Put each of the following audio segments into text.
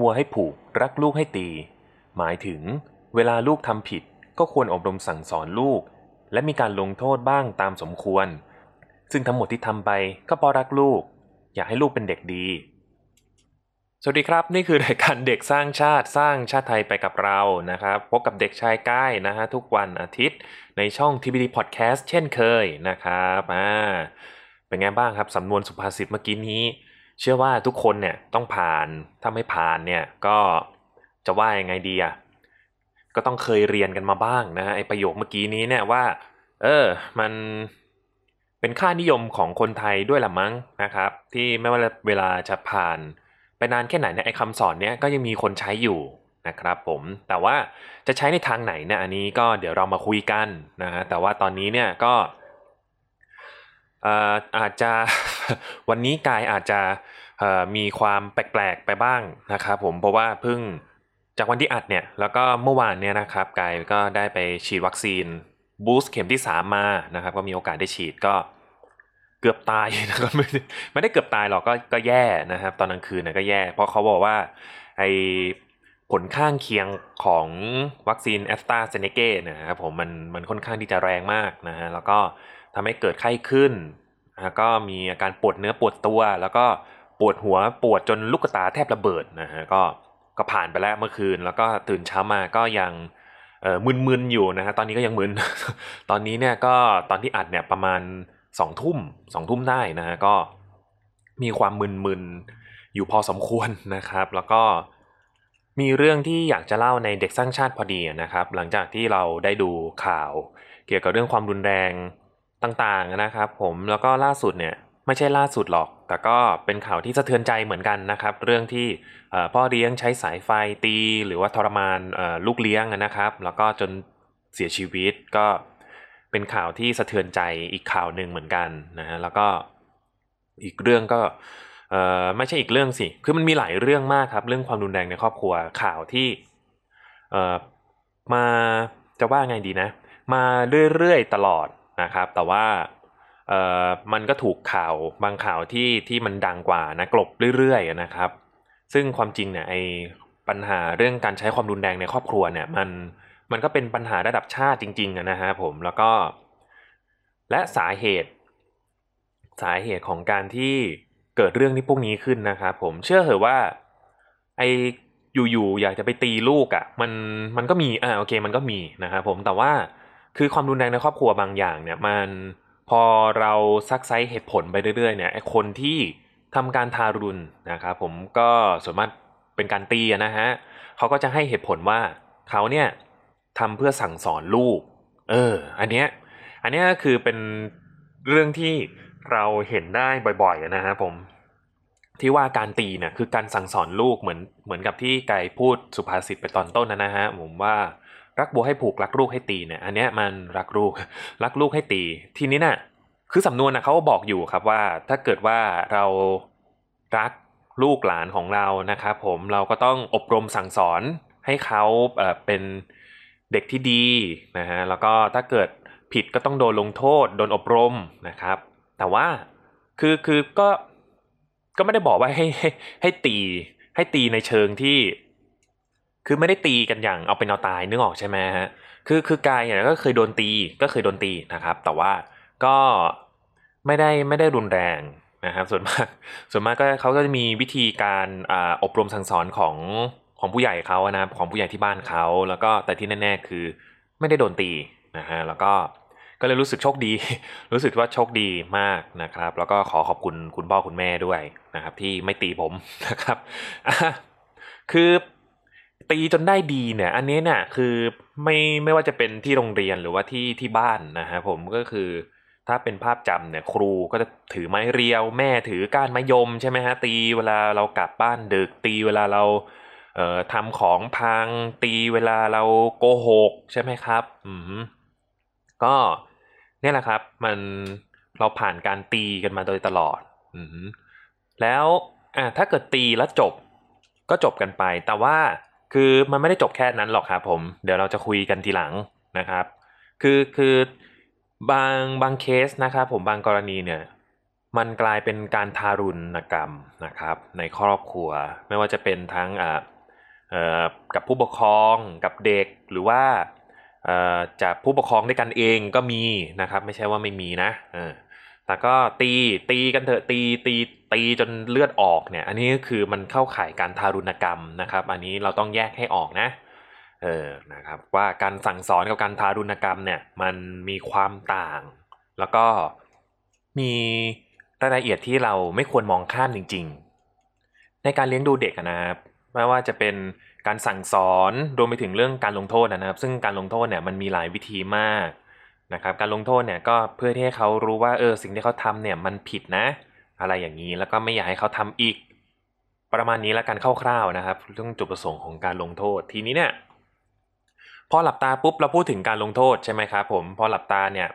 วัวให้ผูก รักลูกให้ตี หมายถึง เวลาลูกทำผิดก็ควรอบรมสั่งสอนลูก และมีการลงโทษบ้างตามสมควร ซึ่งทั้งหมดที่ทำไปก็เพราะรักลูก อยากให้ลูกเป็นเด็กดี สวัสดีครับ นี่คือรายการเด็กสร้างชาติสร้างชาติไทยไปกับเรานะครับ พบกับเด็กชายก้ายนะฮะทุกวันอาทิตย์ในช่อง TBD Podcast เช่นเคยนะครับอ่าเป็นไงบ้างครับสำนวนสุภาษิตเมื่อกี้นี้ เชื่อว่าทุกคนเนี่ยต้องผ่าน ถ้าไม่ผ่านเนี่ยก็จะว่ายังไงดีอะก็ต้องเคยเรียนกันมาบ้างนะฮะไอประโยคเมื่อกี้นี้เนี่ยว่า เออ มันเป็นค่านิยมของคนไทยด้วยละมั้งนะครับ ที่ไม่ว่าเวลาจะผ่าน ไปนานแค่ไหนเนี่ยไอ้คำสอนเนี้ยก็ยังมีคนใช้อยู่นะครับผมแต่ว่าจะใช้ในทางไหนเนี่ยอันนี้ก็เดี๋ยวเรามาคุยกันนะฮะแต่ว่าตอนนี้เนี่ยก็อาจจะวันนี้กายอาจจะ มีความแปลกๆไปบ้างนะครับผมเพราะว่าเพิ่งจากวันที่อัดเนี่ยแล้วก็เมื่อวานเนี่ยนะครับกายก็ได้ไปฉีดวัคซีน boost เข็มที่ 3 มานะครับ ก็มีโอกาสได้ฉีดก็เกือบตายนะครับไม่ได้ไม่ได้เกือบตายหรอกก็ก็แย่นะครับ ตอนกลางคืนเนี่ยก็แย่ เพราะเขาบอกว่าไอผลข้างเคียงของวัคซีนแอสตราเซเนกาะครับผมมันมันค่อนข้างที่จะแรงมากนะฮะแล้วก็ทำให้เกิดไข้ขึ้นแล้วก็มีอาการปวดเนื้อปวดตัว แล้วก็ ปวดหัวปวดจนลูกตาแทบระเบิดนะฮะก็ก็ผ่านไปแล้วเมื่อคืน แล้วก็ตื่นเช้ามาก็ยังมึนๆอยู่นะฮะตอนนี้ก็ยังมึน ตอนนี้เนี่ยก็ตอนที่อัดเนี่ยประมาณสองทุ่มสองทุ่มได้นะฮะก็มีความมึนๆอยู่พอสมควรนะครับ แล้วก็มีเรื่องที่อยากจะเล่าในเด็กสร้างชาติพอดีนะครับ หลังจากที่เราได้ดูข่าว เกี่ยวกับเรื่องความรุนแรงต่างๆนะครับ ผมแล้วก็ล่าสุดเนี่ย ไม่ใช่ล่าสุดหรอก แต่ก็เป็นข่าวที่สะเทือนใจเหมือนกันนะครับ เรื่องที่พ่อเลี้ยงใช้สายไฟตี หรือว่าทรมานลูกเลี้ยงนะครับ แล้วก็จนเสียชีวิตก็เป็นข่าวที่สะเทือนใจอีกข่าวหนึ่งเหมือนกันนะฮะแล้วก็อีกเรื่องก็ไม่ใช่อีกเรื่องสิ คือมันมีหลายเรื่องมากครับ เรื่องความรุนแรงในครอบครัวข่าวที่มาจะว่าไงดีนะ มาเรื่อยๆตลอดนะครับ แต่ว่า เอ่อมันก็ถูกข่าวบางข่าวที่ที่มันดังกว่านะกลบเรื่อยๆนะครับ ซึ่งความจริงเนี่ยไอปัญหาเรื่องการใช้ความรุนแรงในครอบครัวเนี่ยมันมันก็เป็นปัญหาระดับชาติจริงๆนะฮะผมแล้วก็ และสาเหตุ สาเหตุของการที่เกิดเรื่องที่พวกนี้ขึ้นนะครับผมเชื่อเหอะว่า ไออยู่ๆอยากจะไปตีลูกอะ่ะ มันมันก็มีอ่าโอเค มันก็มีนะครับผมแต่ว่าคือความรุนแรงในครอบครัวบางอย่างเนี่ย มัน พอเราซักไซเหตุผลไปเรื่อยๆเนี่ยคนที่ทำการทารุณนะครับผมก็ส่วนมากเป็นการตีนะฮะเขาก็จะให้เหตุผลว่าเขาเนี่ยทำเพื่อสั่งสอนลูก เออ อันเนี้ยอันเนี้ยก็คือเป็นเรื่องที่เราเห็นได้บ่อยๆนะฮะผมที่ว่าการตีเนี่ยคือการสั่งสอนลูกเหมือนเหมือนกับที่ไก่พูดสุภาษิตไปตอนต้นนะนะฮะผมว่า รักบัวให้ผูกรักลูกให้ตีเนี่ยอันเนี้ยมันรักลูกรักลูกให้ตี ทีนี้น่ะคือสำนวนนะเขาก็บอกอยู่ครับว่าถ้าเกิดว่าเรารักลูกหลานของเรานะครับผมเราก็ต้องอบรมสั่งสอนให้เขาเป็นเด็กที่ดีนะฮะแล้วก็ถ้าเกิดผิดก็ต้องโดนลงโทษ โดนอบรมนะครับ แต่ว่าคือคือก็ก็ไม่ได้บอกว่าให้ให้ให้ตีให้ตีในเชิงที่ คือไม่ได้ตีกันอย่างเอาเป็นเอาตายนึกออกใช่ไหมฮะคือคือกายเนี่ยก็เคยโดนตีก็เคยโดนตีนะครับ แต่ว่าก็ไม่ได้ไม่ได้รุนแรงนะครับ ส่วนมากส่วนมากก็เขาก็จะมีวิธีการออบรมสั่งสอนของของผู้ใหญ่เขาอะนะครับของผู้ใหญ่ที่บ้านเขาแล้วก็แต่ที่แน่ๆคือไม่ได้โดนตีนะฮะแล้วก็ก็เลยรู้สึกโชคดี รู้สึกว่าโชคดีมากนะครับ แล้วก็ขอขอบคุณคุณพ่อคุณแม่ด้วยนะครับ ที่ไม่ตีผมนะครับคือ ตีจนได้ดีเนี่ย อันนี้เนี่ยคือไม่ไม่ว่าจะเป็นที่โรงเรียนหรือว่าที่ที่บ้านนะฮะผมก็คือ ถ้าเป็นภาพจำเนี่ย ครูก็จะถือไม้เรียว แม่ถือก้านไมะยมใช่ไหมฮะตีเวลาเรากลับบ้านดึกตีเวลาเราเอ่อทำของพังตีเวลาเราโกหกใช่ไหมครับอืมก็เนี่ยแหละครับมันเราผ่านการตีกันมาโดยตลอดอืมแล้วอะถ้าเกิดตีแล้วจบก็จบกันไป แต่ว่า คือมันไม่ได้จบแค่นั้นหรอกครับผม เดี๋ยวเราจะคุยกันทีหลังนะครับ คือคือบางบางเคสนะครับผมบางกรณีเนี่ยมันกลายเป็นการทารุณกรรมนะครับ ในครอบครัว ไม่ว่าจะเป็นทั้งอ่ากับผู้ปกครองกับเด็กหรือว่าจากผู้ปกครองด้วยกันเองก็มีนะครับ ไม่ใช่ว่าไม่มีนะ แต่ก็ตีตีกันเถอะตีตีตีจนเลือดออกเนี่ย อันนี้ก็คือมันเข้าข่ายการทารุณกรรมนะครับ อันนี้เราต้องแยกให้ออกนะ เออนะครับ ว่าการสั่งสอนกับการทารุณกรรมเนี่ยมันมีความต่าง แล้วก็มีรายละเอียดที่เราไม่ควรมองข้ามจริง ๆ ในการเลี้ยงดูเด็กนะครับไม่ว่าจะเป็นการสั่งสอนรวมไปถึงเรื่องการลงโทษนะครับ ซึ่งการลงโทษเนี่ยมันมีหลายวิธีมาก นะครับการลงโทษเนี่ยก็เพื่อที่ให้เขารู้ว่าเออสิ่งที่เขาทำเนี่ยมันผิดนะ อะไรอย่างนี้แล้วก็ไม่อยากให้เขาทำอีก ประมาณนี้แล้วกันคร่าวๆนะครับเรื่องจุดประสงค์ของการลงโทษทีนี้เนี่ยพอหลับตาปุ๊บเราพูดถึงการลงโทษใช่ไหมครับผมพอหลับตาเนี่ย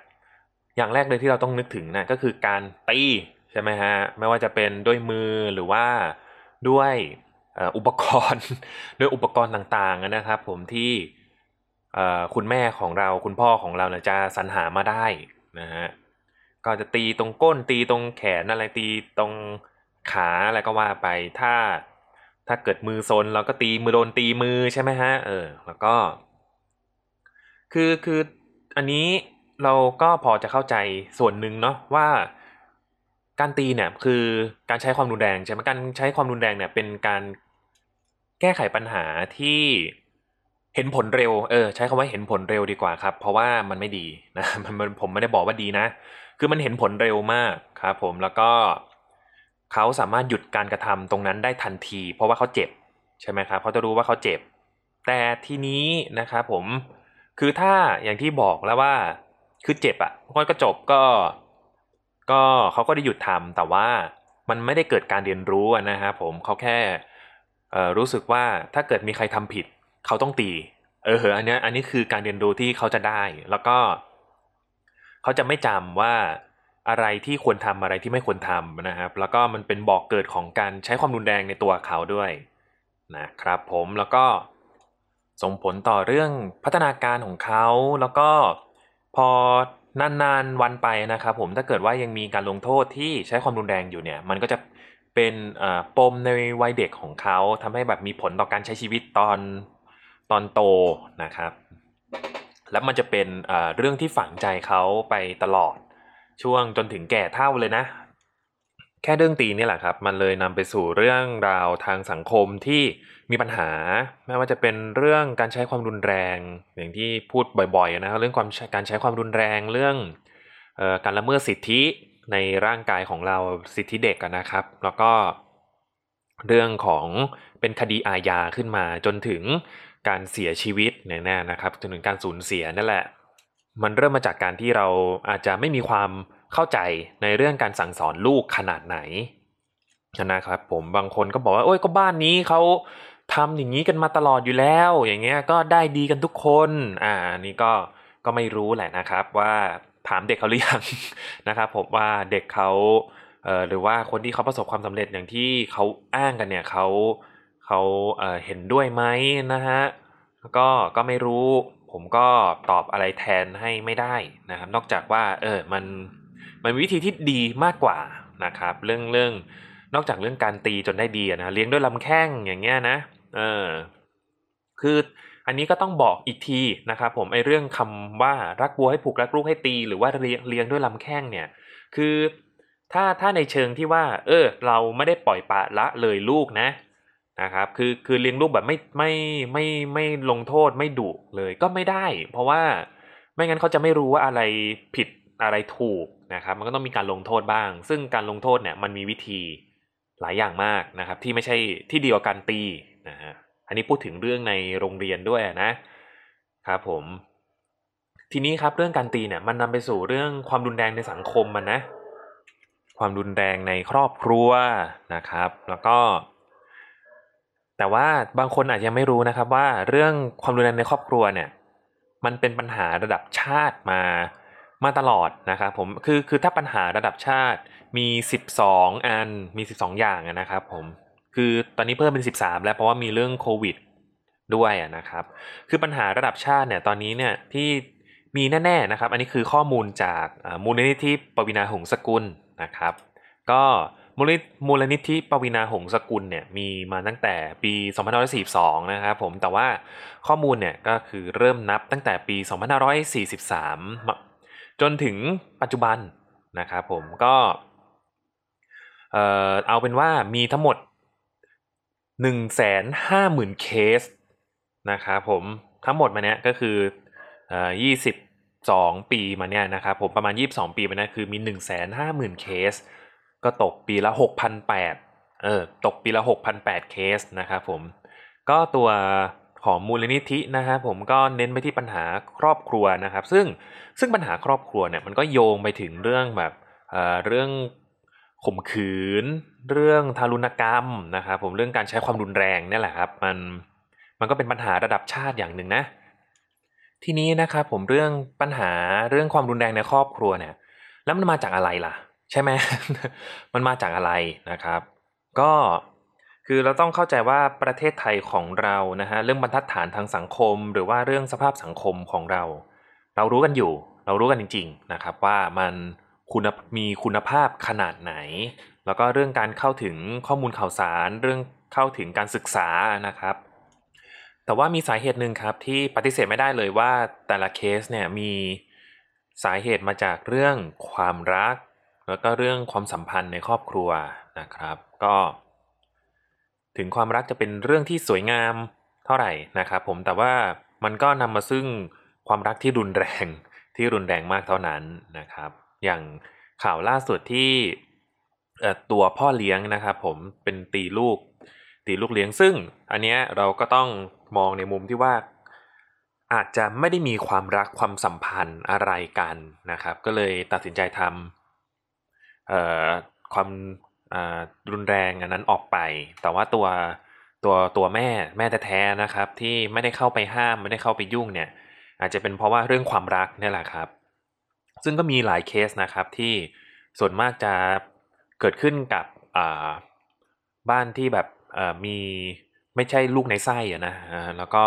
อย่างแรกเลยที่เราต้องนึกถึงนะก็คือการตีใช่ไหมฮะไม่ว่าจะเป็นด้วยมือหรือว่าด้วยอุปกรณ์ ด้วยอุปกรณ์ต่างๆนะครับ ผมที่ คุณแม่ของเราคุณพ่อของเราเนี่ยจะสรรหามาได้นะฮะก็จะตีตรงก้นตีตรงแขนอะไรตีตรงขาอะไรก็ว่าไปถ้าถ้าเกิดมือซนเราก็ตีมือโดนตีมือใช่ไหมฮะเออแล้วก็ คือคืออันนี้เราก็พอจะเข้าใจส่วนหนึ่งเนาะว่าการตีเนี่ยคือการใช้ความรุนแรงใช่ไหมการใช้ความรุนแรงเนี่ยเป็นการแก้ไขปัญหาที่ เห็นผลเร็วเออใช้คำว่าเห็นผลเร็วดีกว่าครับ เพราะว่ามันไม่ดีนะมันผมไม่ได้บอกว่าดีนะ คือมันเห็นผลเร็วมากครับผมแล้วก็เขาสามารถหยุดการกระทำตรงนั้นได้ทันที เพราะว่าเขาเจ็บใช่ไหมครับเขาจะรู้ว่าเขาเจ็บ แต่ทีนี้นะครับผมคือถ้าอย่างที่บอกแล้วว่าคือเจ็บอะ่ะก็จบก็ ก็เขาก็ได้หยุดทำแต่ว่ามันไม่ได้เกิดการเรียนรู้อะนะครับผมเขาแค่รู้สึกว่าถ้าเกิดมีใครทำผิด เขาต้องตี เออเอันนี้อันนี้คือการเรียนรู้ที่เขาจะได้ แล้วก็ เขาจะไม่จำว่าอะไรที่ควรทำอะไรที่ไม่ควรทำนะครับ แล้วก็มันเป็นบอกเกิดของการใช้ความรุนแรงในตัวเขาด้วยนะครับ ผมแล้วก็ส่งผลต่อเรื่องพัฒนาการของเขา แล้วก็พอนานๆวันไปนะครับ ผมถ้าเกิดว่ายังมีการลงโทษที่ใช้ความรุนแรงอยู่เนี่ย มันก็จะเป็นปมในวัยเด็กของเขาทำให้แบบมีผลต่อการใช้ชีวิตตอน ตอนโตนะครับ แล้วมันจะเป็นเรื่องที่ฝังใจเขาไปตลอดช่วงจนถึงแก่เท่าเลยนะ แค่เรื่องตีนี่แหละครับ มันเลยนำไปสู่เรื่องราวทางสังคมที่มีปัญหา ไม่ว่าจะเป็นเรื่องการใช้ความรุนแรง อย่างที่พูดบ่อยๆนะครับเรื่องความการใช้ความรุนแรงเรื่องออการละเมิดสิทธิในร่างกายของเราสิทธิเด็กนะครับ แล้วก็เรื่องของเป็นคดีอาญาขึ้นมาจนถึง การเสียชีวิตแน่ๆนะครับจนถึงการสูญเสียนั่นแหละ มันเริ่มมาจากการที่เราอาจจะไม่มีความเข้าใจในเรื่องการสั่งสอนลูกขนาดไหนนะครับผมบางคนก็บอกว่าโอ้ยก็บ้านนี้เขาทำอย่างนี้กันมาตลอดอยู่แล้ว อย่างเงี้ยก็ได้ดีกันทุกคนอ่านี่ก็ก็ไม่รู้แหละนะครับว่าถามเด็กเขาหรือยังนะครับผมว่าเด็กเขาเอ่อหรือว่าคนที่เขาประสบความสำเร็จอย่างที่เขาอ้างกันเนี่ยเขา เขาเเห็นด้วยไหมนะฮะก็ก็ไม่รู้ผมก็ตอบอะไรแทนให้ไม่ได้นะครับ นอกจากว่าเออมันมันวิธีที่ดีมากกว่านะครับ เรื่องเรื่องนอกจากเรื่องการตีจนได้ดีนะเลี้ยงด้วยลำแข้งอย่างเงี้ยนะเออคืออันนี้ก็ต้องบอกอีกทีนะครับผมไอเรื่องคำว่ารักวัวให้ผูกรักลูกให้ตีหรือว่าเลี้ยงเลี้ยงด้วยลำแข้งเนี่ย คือถ้าถ้าในเชิงที่ว่า เออ เราไม่ได้ปล่อยปะละเลยลูกนะ นะครับคือคือเลี้ยงลูกแบบไม่ไม่ไม่ไม่ลงโทษไม่ดุเลยก็ไม่ได้ เพราะว่าไม่งั้นเขาจะไม่รู้ว่าอะไรผิดอะไรถูกนะครับมันก็ต้องมีการลงโทษบ้าง ซึ่งการลงโทษเนี่ยมันมีวิธีหลายอย่างมากนะครับ ที่ไม่ใช่ที่เดียวกันตีนะฮะอันนี้พูดถึงเรื่องในโรงเรียนด้วยนะครับผม ทีนี้ครับเรื่องการตีเนี่ยมันนำไปสู่เรื่องความรุนแรงในสังคมมันนะ ความรุนแรงในครอบครัวนะครับ แล้วก็ แต่ว่าบางคนอาจจะไม่รู้นะครับว่าเรื่องความรุนแรงในครอบครัวเนี่ย มันเป็นปัญหาระดับชาติมามาตลอดนะครับผมคือคือถ้าปัญหาระดับชาติมี 12 อันมี 12 อย่างนะครับผมคือตอนนี้เพิ่มเป็น 13 แล้วเพราะว่ามีเรื่องโควิดด้วยนะครับ คือปัญหาระดับชาติเนี่ยตอนนี้เนี่ยที่มีแน่ๆนะครับ อันนี้คือข้อมูลจากมูลนิธิปวินาหงสกุลนะครับ ก็ มูลนิมูลนิธิปวีนาหงสกุลเนี่ยมีมาตั้งแต่ปี 2542 นะครับผมแต่ว่าข้อมูลเนี่ยก็คือเริ่มนับตั้งแต่ปี 2543 จนถึงปัจจุบันนะครับผมก็เอ่อเอาเป็นว่ามีทั้งหมด 150,000 เคสนะครับผมทั้งหมดมาเนี้ยก็คือเอ่อ22ปีมาเนี้ยนะครับผมประมาณ 22 ปีมาเนี้ยคือมี 150,000 เคส ก็ตกปีละ6,008เออตกปีละ6,008เคสนะครับผม ก็ตัวของมูลนิธินะครับผมก็เน้นไปที่ปัญหาครอบครัวนะครับ ซึ่งซึ่งปัญหาครอบครัวเนี่ยมันก็โยงไปถึงเรื่องแบบเอ่อเรื่องข่มขืน เรื่องทารุณกรรมนะครับผมเรื่องการใช้ความรุนแรงเนี่ยแหละครับมันมันก็เป็นปัญหาระดับชาติอย่างหนึ่งนะ ทีนี้นะครับผมเรื่องปัญหาเรื่องความรุนแรงในครอบครัวเนี่ย แล้วมันมาจากอะไรล่ะ ใช่ไหมมันมาจากอะไรนะครับ ก็คือเราต้องเข้าใจว่าประเทศไทยของเรานะฮะเรื่องบรรทัดฐานทางสังคม หรือว่าเรื่องสภาพสังคมของเรา เรารู้กันอยู่ เรารู้กันจริง ๆ นะครับ ว่ามันคุณมีคุณภาพขนาดไหน แล้วก็เรื่องการเข้าถึงข้อมูลข่าวสาร เรื่องเข้าถึงการศึกษานะครับ แต่ว่ามีสาเหตุหนึ่งครับที่ปฏิเสธไม่ได้เลยว่าแต่ละเคสเนี่ยมีสาเหตุมาจากเรื่องความรัก แล้วก็เรื่องความสัมพันธ์ในครอบครัวนะครับ ก็ ถึงความรักจะเป็นเรื่องที่สวยงามเท่าไหร่นะครับผมแต่ว่ามันก็นำมาซึ่งความรักที่รุนแรงที่รุนแรงมากเท่านั้นนะครับ อย่างข่าวล่าสุดที่ตัวพ่อเลี้ยงนะครับผมเป็นตีลูก ตีลูกเลี้ยงซึ่ง อันเนี้ยเราก็ต้องมองในมุมที่ว่า อาจจะไม่ได้มีความรักความสัมพันธ์อะไรกันนะครับ ก็เลยตัดสินใจทำ ความรุนแรงอันนั้นออกไป แต่ว่าตัวตัวตัวแม่แม่แท้ๆนะครับ ที่ไม่ได้เข้าไปห้ามไม่ได้เข้าไปยุ่งเนี่ย อาจจะเป็นเพราะว่าเรื่องความรักนี่แหละครับ ซึ่งก็มีหลายเคสนะครับที่ส่วนมากจะเกิดขึ้นกับบ้านที่แบบมีไม่ใช่ลูกในไส้อะนะแล้วก็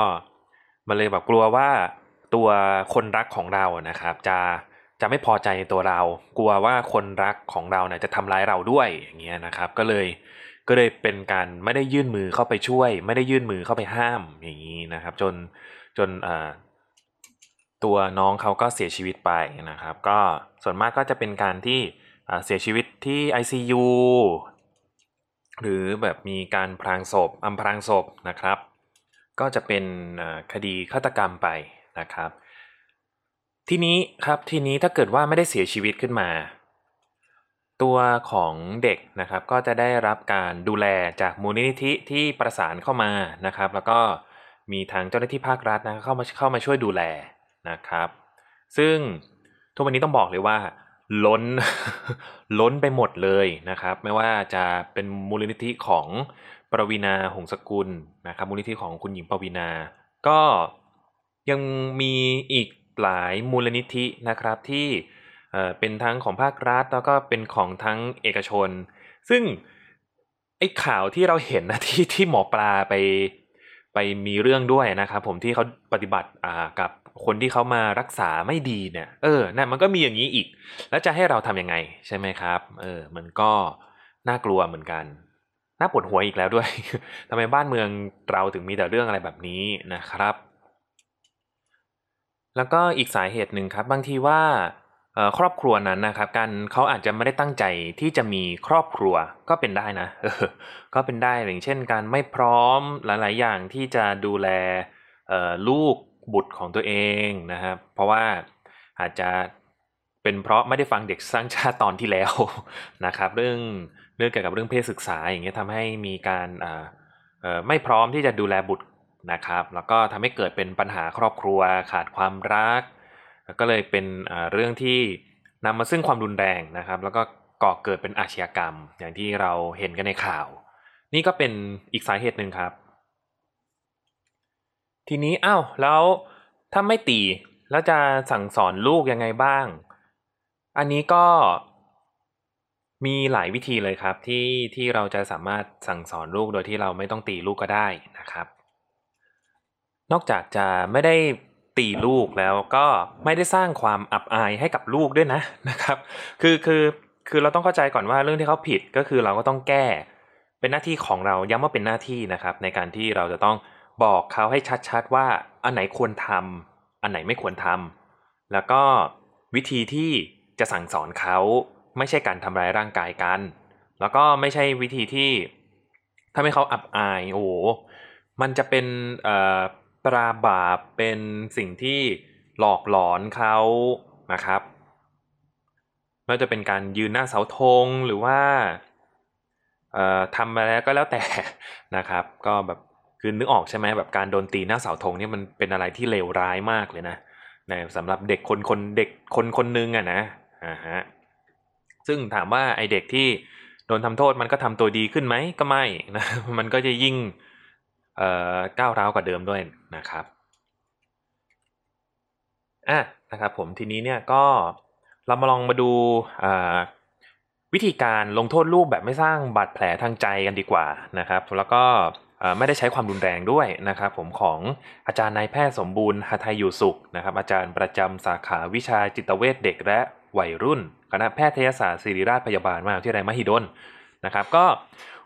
มันเลยแบบกลัวว่าตัวคนรักของเราอะนะครับ จะ จะไม่พอใจในตัวเรา กลัวว่าคนรักของเราเนี่ยจะทำร้ายเราด้วยอย่างเงี้ยนะครับ ก็เลยก็เลยเป็นการไม่ได้ยื่นมือเข้าไปช่วย ไม่ได้ยื่นมือเข้าไปห้ามอย่างนี้นะครับ จนจนตัวน้องเขาก็เสียชีวิตไปนะครับ ก็ส่วนมากก็จะเป็นการที่เสียชีวิตที่ ICU หรือแบบมีการพรางศพอำพรางศพนะครับ ก็จะเป็นคดีฆาตกรรมไปนะครับ ทีนี้ครับทีนี้ถ้าเกิดว่าไม่ได้เสียชีวิตขึ้นมา ตัวของเด็กนะครับก็จะได้รับการดูแลจากมูลนิธิที่ประสานเข้ามานะครับ แล้วก็มีทางเจ้าหน้าที่ภาครัฐนะเข้ามาเข้ามาช่วยดูแลนะครับ ซึ่งทุกวันนี้ต้องบอกเลยว่า ล้นล้นไปหมดเลยนะครับ ไม่ว่าจะเป็นมูลนิธิของปวีนาหงสกุลนะครับ มูลนิธิของคุณหญิงปวีนา ก็ยังมีอีก หลายมูลนิธินะครับที่เป็นทั้งของภาครัฐแล้วก็เป็นของทั้งเอกชน ซึ่งไอ้ข่าวที่เราเห็นนะที่ที่หมอปลาไปไปมีเรื่องด้วยนะครับผมที่เขาปฏิบัติอ่ากับคนที่เขามารักษาไม่ดีเนี่ยเออนั่นมันก็มีอย่างนี้อีก แล้วจะให้เราทำยังไงใช่ไหมครับเออมันก็น่ากลัวเหมือนกันน่าปวดหัวอีกแล้วด้วยทำไมบ้านเมืองเราถึงมีแต่เรื่องอะไรแบบนี้นะครับ แล้วก็อีกสาเหตุหนึ่งครับ บางทีว่าครอบครัวนั้นนะครับการเขาอาจจะไม่ได้ตั้งใจที่จะมีครอบครัวก็เป็นได้นะก็เป็นได้อย่างเช่น การไม่พร้อมหลาย ๆ อย่างที่จะดูแลลูกบุตรของตัวเองนะครับ เพราะว่าอาจจะเป็นเพราะไม่ได้ฟังเด็กสร้างชาติตอนที่แล้วนะครับ เรื่องเรื่องเกี่ยวกับเรื่องเพศศึกษาอย่างเงี้ยทำให้มีการไม่พร้อมที่จะดูแลบุตร นะครับ แล้วก็ทำให้เกิดเป็นปัญหาครอบครัวขาดความรัก แล้วก็เลยเป็นเรื่องที่นำมาซึ่งความรุนแรงนะครับ แล้วก็ก่อเกิดเป็นอาชญากรรม อย่างที่เราเห็นกันในข่าว นี่ก็เป็นอีกสาเหตุหนึ่งครับ ทีนี้อ้าวแล้วถ้าไม่ตีแล้วจะสั่งสอนลูกยังไงบ้าง อันนี้ก็มีหลายวิธีเลยครับที่ที่เราจะสามารถสั่งสอนลูกโดยที่เราไม่ต้องตีลูกก็ได้นะครับ นอกจากจะไม่ได้ตีลูกแล้วก็ไม่ได้สร้างความอับอายให้กับลูกด้วยนะนะครับ คือคือคือเราต้องเข้าใจก่อนว่าเรื่องที่เขาผิดก็คือเราก็ต้องแก้ เป็นหน้าที่ของเราย้ำว่าเป็นหน้าที่นะครับ ในการที่เราจะต้องบอกเขาให้ชัดๆว่าอันไหนควรทำอันไหนไม่ควรทำแล้วก็วิธีที่จะสั่งสอนเขาไม่ใช่การทำร้ายร่างกายกัน แล้วก็ไม่ใช่วิธีที่ทำให้เขาอับอายโอ้มันจะเป็น ปราบาปเป็นสิ่งที่หลอกหลอนเขานะครับไม่ว่าจะเป็นการยืนหน้าเสาธงหรือว่าเอ่อทำอะไรก็แล้วแต่นะครับ ก็แบบคือนึกออกใช่ไหมแบบการโดนตีหน้าเสาธงนี่มันเป็นอะไรที่เลวร้ายมากเลยนะในสำหรับเด็กคนคนเด็กคนคนนึงอะนะอ่าฮะซึ่งถามว่าไอเด็กที่โดนทำโทษมันก็ทำตัวดีขึ้นไหมก็ไม่นะมันก็จะยิ่ง ก้าวร้าวกว่าเดิมด้วยนะครับอะนะครับผมทีนี้เนี่ยก็เรามาลองมาดูวิธีการลงโทษลูกแบบไม่สร้างบาดแผลทางใจกันดีกว่านะครับ แล้วก็ไม่ได้ใช้ความรุนแรงด้วยนะครับผมของอาจารย์นายแพทย์สมบูรณ์หทัยอยู่สุขนะครับ อาจารย์ประจำสาขาวิชาจิตเวชเด็กและวัยรุ่น คณะแพทยศาสตร์ศิริราชพยาบาลมหาวิทยาลัยมหิดลนะครับ ก็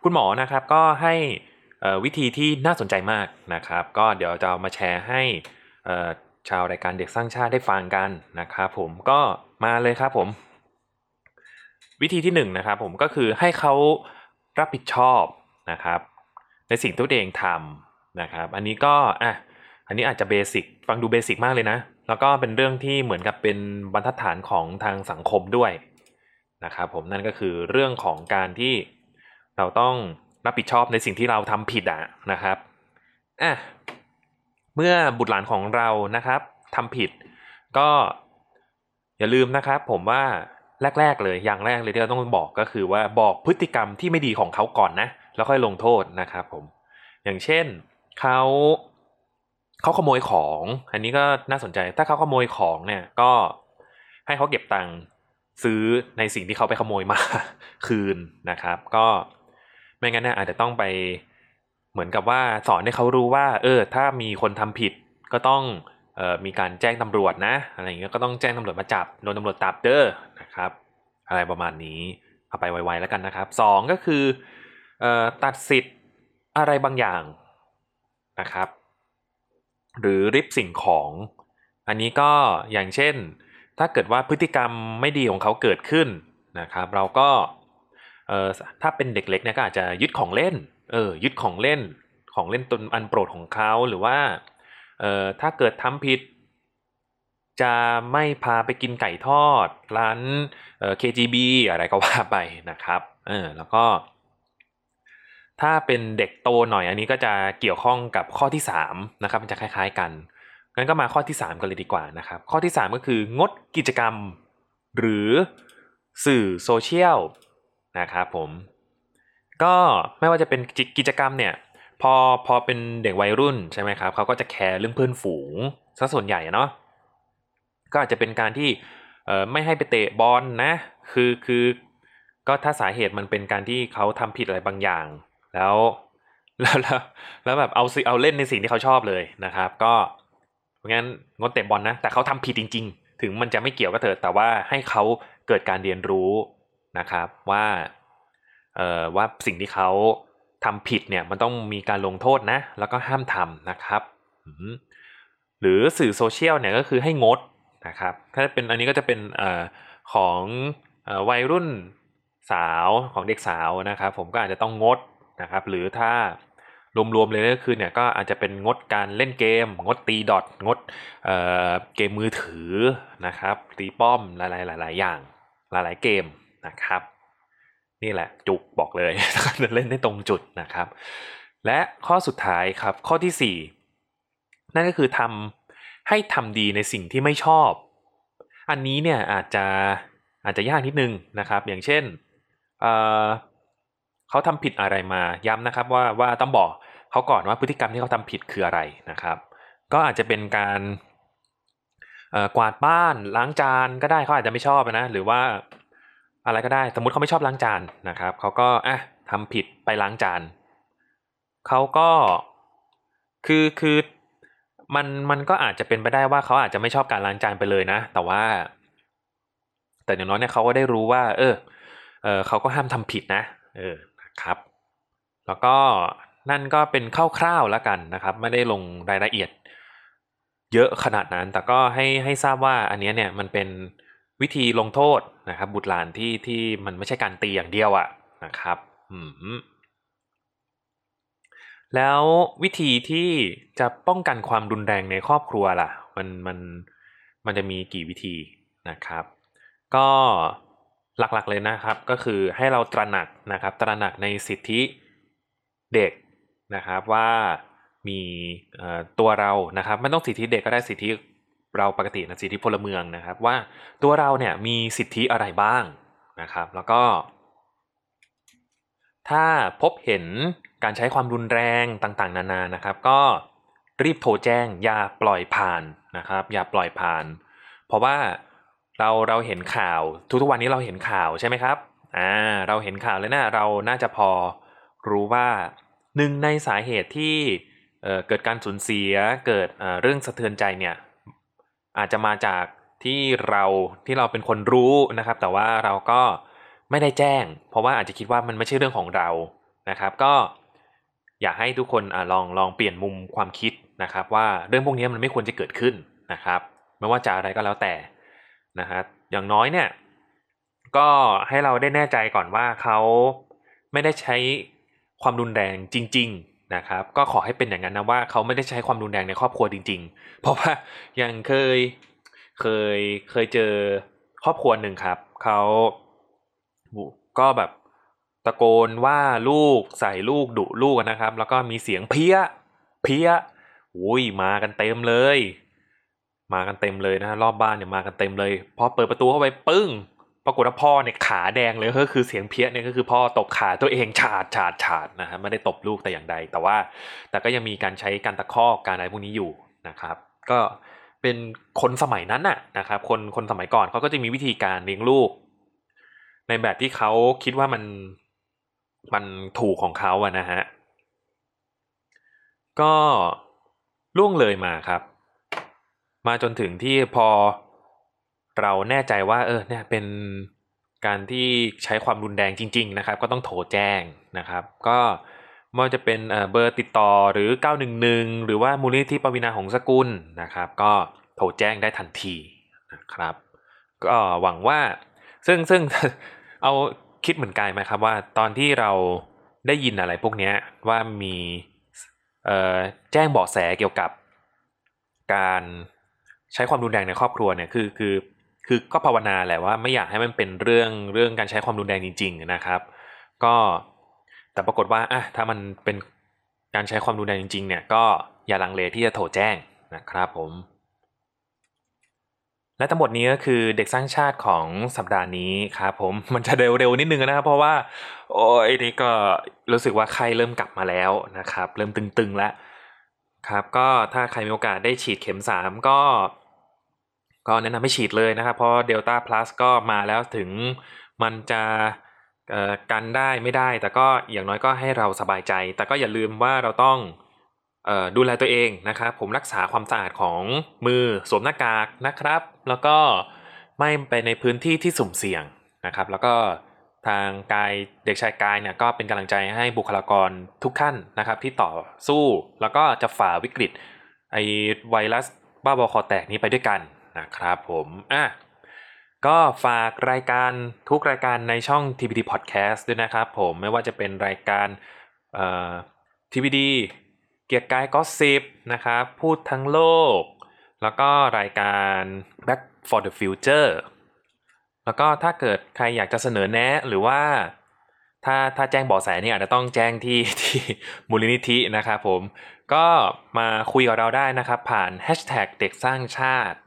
คุณหมอนะครับก็ให้ วิธีที่น่าสนใจมากนะครับ ก็เดี๋ยวจะเอามาแชร์ให้ชาวรายการเด็กสร้างชาติได้ฟังกันนะครับผมก็มาเลยครับผม วิธีที่1นนะครับผมก็คือให้เขารับผิดชอบนะครับ ในสิ่งที่ตัวเองทำนะครับ อันนี้ก็อะอันนี้อาจจะเบสิกฟังดูเบสิกมากเลยนะ แล้วก็เป็นเรื่องที่เหมือนกับเป็นบรรทัดฐานของทางสังคมด้วยนะครับผมนั่นก็คือเรื่องของการที่เราต้อง รับผิดชอบในสิ่งที่เราทำผิดอะนะครับอะเมื่อบุตรหลานของเรานะครับทำผิด ก็อย่าลืมนะครับ ผมว่าแรก ๆ เลยอย่างแรกเลยที่เราต้องบอกก็คือว่าบอกพฤติกรรมที่ไม่ดีของเขาก่อนนะ แล้วค่อยลงโทษนะครับผม อย่างเช่นเขาเขาขโมยของ อันนี้ก็น่าสนใจ ถ้าเขาขโมยของเนี่ยก็ให้เขาเก็บตังค์ซื้อในสิ่งที่เขาไปขโมยมาคืนนะครับ ก็ ไม่งั้นเนี่ยอาจจะต้องไปเหมือนกับว่าสอนให้เขารู้ว่า เออ ถ้ามีคนทำผิดก็ต้องออมีการแจ้งตำรวจนะ อะไรอย่างเงี้ยก็ต้องแจ้งตำรวจมาจับโดนตำรวจตับเด้อนะครับ อะไรประมาณนี้เอาไปไวๆแล้วกันนะครับสองก็คือออตัดสิทธิ์อะไรบางอย่างนะครับ หรือริบสิ่งของ อันนี้ก็อย่างเช่น ถ้าเกิดว่าพฤติกรรมไม่ดีของเขาเกิดขึ้นนะครับ เราก็ ออถ้าเป็นเด็กเล็กเนี่ยก็อาจจะยึดของเล่น เออ ยึดของเล่น ของเล่นตนอันโปรดของเขาหรือว่า เออถ้าเกิดทำผิด จะไม่พาไปกินไก่ทอด ร้านเออ KGB อะไรก็ว่าไปนะครับ เออ แล้วก็ ถ้าเป็นเด็กโตหน่อยอันนี้ก็จะเกี่ยวข้องกับข้อที่3นะครับ มันจะคล้าย ๆ กันงั้นก็มาข้อที่ 3 กันเลยดีกว่านะครับ ข้อที่ 3 ก็คืองดกิจกรรม หรือสื่อโซเชียล นะครับผม ก็ไม่ว่าจะเป็นกิจกรรมเนี่ยพอพอเป็นเด็กวัยรุ่นใช่ไหมครับเขาก็จะแคร์เรื่องเพื่อนฝูงซะส่วนใหญ่เนาะก็อาจจะเป็นการที่ไม่ให้ไปเตะบอลนะ คือคือก็ถ้าสาเหตุมันเป็นการที่เขาทำผิดอะไรบางอย่าง แล้วแล้วแล้วแล้วแบบเอาเอาเล่นในสิ่งที่เขาชอบเลยนะครับ ก็เพราะงั้นงดเตะบอลนะ แต่เขาทำผิดจริง ๆ ถึงมันจะไม่เกี่ยวก็เถอะแต่ว่าให้เขาเกิดการเรียนรู้ นะครับว่าเอ่อว่าสิ่งที่เขาทำผิดเนี่ยมันต้องมีการลงโทษนะ แล้วก็ห้ามทำนะครับหรือสื่อโซเชียลเนี่ยก็คือให้งดนะครับถ้าเป็นอันนี้ก็จะเป็นอของวัยรุ่นสาวของเด็กสาวนะครับ ผมก็อาจจะต้องงดนะครับ หรือถ้ารวมๆเลยก็คือเนี่ยก็อาจจะเป็นงดการเล่นเกม งดตีดอทงดเเกมมือถือนะครับ ตีป้อมหลายๆหลายๆอย่างหลายๆเกม นะครับ นี่แหละจุกบอกเลยเล่นได้ตรงจุดนะครับ และข้อสุดท้ายครับข้อที่ 4 นั่นก็คือทำให้ทำดีในสิ่งที่ไม่ชอบ อันนี้เนี่ยอาจจะอาจจะยากนิดนึงนะครับ อย่างเช่นเเขาทำผิดอะไรมาย้ำนะครับว่าว่าต้องบอกเขาก่อนว่าพฤติกรรมที่เขาทำผิดคืออะไรนะครับ ก็อาจจะเป็นการกวาดบ้านล้างจานก็ได้เขาอาจจะไม่ชอบนะ หรือว่า อะไรก็ได้สมมติเขาไม่ชอบล้างจานนะครับเขาก็อะทำผิดไปล้างจานเขาก็คือคือมันมันก็อาจจะเป็นไปได้ว่าเขาอาจจะไม่ชอบการล้างจานไปเลยนะ แต่ว่า แต่อย่างน้อยเนี่ยเขาก็ได้รู้ว่า เออเออเขาก็ห้ามทำผิดนะ เออครับ แล้วก็นั่นก็เป็นคร่าวๆแล้วกันนะครับ ไม่ได้ลงรายละเอียด เยอะขนาดนั้น แต่ก็ให้ให้ทราบว่าอันนี้เนี่ยมันเป็น วิธีลงโทษนะครับ บุตรหลานที่ที่มันไม่ใช่การตีอย่างเดียวอะนะครับอืมแล้ววิธีที่จะป้องกันความรุนแรงในครอบครัวล่ะ มันมันมันจะมีกี่วิธีนะครับ ก็หลักๆเลยนะครับ ก็คือให้เราตระหนักนะครับ ตระหนักในสิทธิเด็กนะครับว่ามีตัวเรานะครับไม่ต้องสิทธิเด็กก็ได้สิทธิ เราปกตินะสิทธิพลเมืองนะครับ ว่าตัวเราเนี่ยมีสิทธิอะไรบ้างนะครับ แล้วก็ ถ้าพบเห็นการใช้ความรุนแรงต่างๆ นานานะครับ ก็รีบโทรแจ้งอย่าปล่อยผ่านนะครับ อย่าปล่อยผ่าน เพราะว่าเราเราเห็นข่าวทุกๆวันนี้เราเห็นข่าวใช่ไหมครับอ่าเราเห็นข่าวแล้วนะเราน่าจะพอรู้ว่าหนึ่งในสาเหตุที่เกิดการสูญเสียเกิดเรื่องสะเทือนใจเนี่ย อาจจะมาจากที่เราที่เราเป็นคนรู้นะครับ แต่ว่าเราก็ไม่ได้แจ้ง เพราะว่าอาจจะคิดว่ามันไม่ใช่เรื่องของเรานะครับ ก็อยากให้ทุกคนอลองลองเปลี่ยนมุมความคิดนะครับ ว่าเรื่องพวกนี้มันไม่ควรจะเกิดขึ้นนะครับ ไม่ว่าจะอะไรก็แล้วแต่นะฮะอย่างน้อยเนี่ย ก็ให้เราได้แน่ใจก่อนว่าเขาไม่ได้ใช้ความรุนแรงจริง ๆ นะครับก็ขอให้เป็นอย่างนั้นนะว่าเขาไม่ได้ใช้ความรุนแรงในครอบครัวจริง ๆ เพราะว่ายังเคยเคยเคยเจอครอบครัวหนึ่งครับเขาก็แบบตะโกนว่าลูกใส่ลูกดุลูกนะครับ แล้วก็มีเสียงเพี้ย เพี้ยอุ้ยมากันเต็มเลย มากันเต็มเลยนะรอบบ้านเนี่ยมากันเต็มเลยพอเปิดประตูเข้าไปปึ้ง ปรากฏว่าพ่อเนี่ยขาแดงเลยก็คือเสียงเพี้ยเนี่ยก็คือพ่อตบขาตัวเองฉาดฉาดฉาดนะฮะไม่ได้ตบลูกแต่อย่างใด แต่ว่า แต่ก็ยังมีการใช้การตะคอกการอะไรพวกนี้อยู่นะครับ ก็เป็นคนสมัยนั้นน่ะนะครับ คนคนสมัยก่อนเขาก็จะมีวิธีการเลี้ยงลูก ในแบบที่เขาคิดว่ามันมันถูกของเขาอะนะฮะก็ล่วงเลยมาครับ มาจนถึงที่พอ เราแน่ใจว่าเออเนี่ยเป็นการที่ใช้ความรุนแรงจริง ๆ นะครับ ก็ต้องโทรแจ้งนะครับ ก็ไม่ว่าจะเป็นเบอร์ติดต่อหรือ 911 หรือว่ามูลนิธิปวินาของสกุลนะครับ ก็โทรแจ้งได้ทันทีนะครับ ก็หวังว่าซึ่งซึ่งเอาคิดเหมือนกันไหมครับว่าตอนที่เราได้ยินอะไรพวกนี้ว่ามีแจ้งเบาะแสเกี่ยวกับการใช้ความรุนแรงในครอบครัวเนี่ยคือคือ คือก็ภาวนาแหละว่าไม่อยากให้มันเป็นเรื่องเรื่องการใช้ความรุนแรงจริง ๆ นะครับ ก็แต่ปรากฏว่าอะถ้ามันเป็นการใช้ความรุนแรงจริง ๆ เนี่ยก็อย่าลังเลที่จะโทรแจ้งนะครับผม และทั้งหมดนี้ก็คือเด็กสร้างชาติของสัปดาห์นี้ครับผมมันจะเร็วๆนิดนึงนะครับ เพราะว่าโอ้ยนี่ก็รู้สึกว่าไข้เริ่มกลับมาแล้วนะครับ เริ่มตึงๆแล้วครับก็ถ้าใครมีโอกาสได้ฉีดเข็มสามก็ ก็แนะนำให้ฉีดเลยนะครับ เพราะเดลต้าพลัสก็มาแล้วถึงมันจะกันได้ไม่ได้ แต่ก็อย่างน้อยก็ให้เราสบายใจ แต่ก็อย่าลืมว่าเราต้องดูแลตัวเองนะครับ ผมรักษาความสะอาดของมือสวมหน้ากากนะครับ แล้วก็ไม่ไปในพื้นที่ที่สุ่มเสี่ยงนะครับ แล้วก็ทางกายเด็กชายกายเนี่ยก็เป็นกำลังใจให้บุคลากรทุกท่านนะครับ ที่ต่อสู้แล้วก็จะฝ่าวิกฤตไอไวรัสบ้าบอคอแตกนี้ไปด้วยกัน นะครับผมอะก็ฝากรายการทุกรายการในช่อง TPD Podcast ด้วยนะครับผมไม่ว่าจะเป็นรายการเอ่อ TPD เกียร์กายก็สิบนะครับพูดทั้งโลก แล้วก็รายการ Back for the Future แล้วก็ถ้าเกิดใครอยากจะเสนอแนะหรือว่าถ้าถ้าแจ้งบอแสนี่อาจจะต้องแจ้งที่ที่มูลนิธินะครับผม ก็มาคุยกับเราได้นะครับ ผ่าน Hashtag เด็กสร้างชาติ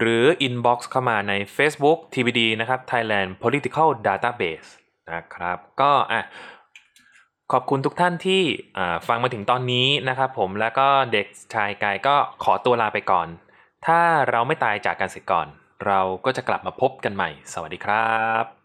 หรือ inbox เข้ามาใน Facebook TBD นะครับ Thailand Political Database นะครับ ก็อะขอบคุณทุกท่านที่ฟังมาถึงตอนนี้นะครับผมแล้วก็เด็กชายกายก็ขอตัวลาไปก่อน ถ้าเราไม่ตายจากการเสร็จก่อน เราก็จะกลับมาพบกันใหม่ สวัสดีครับ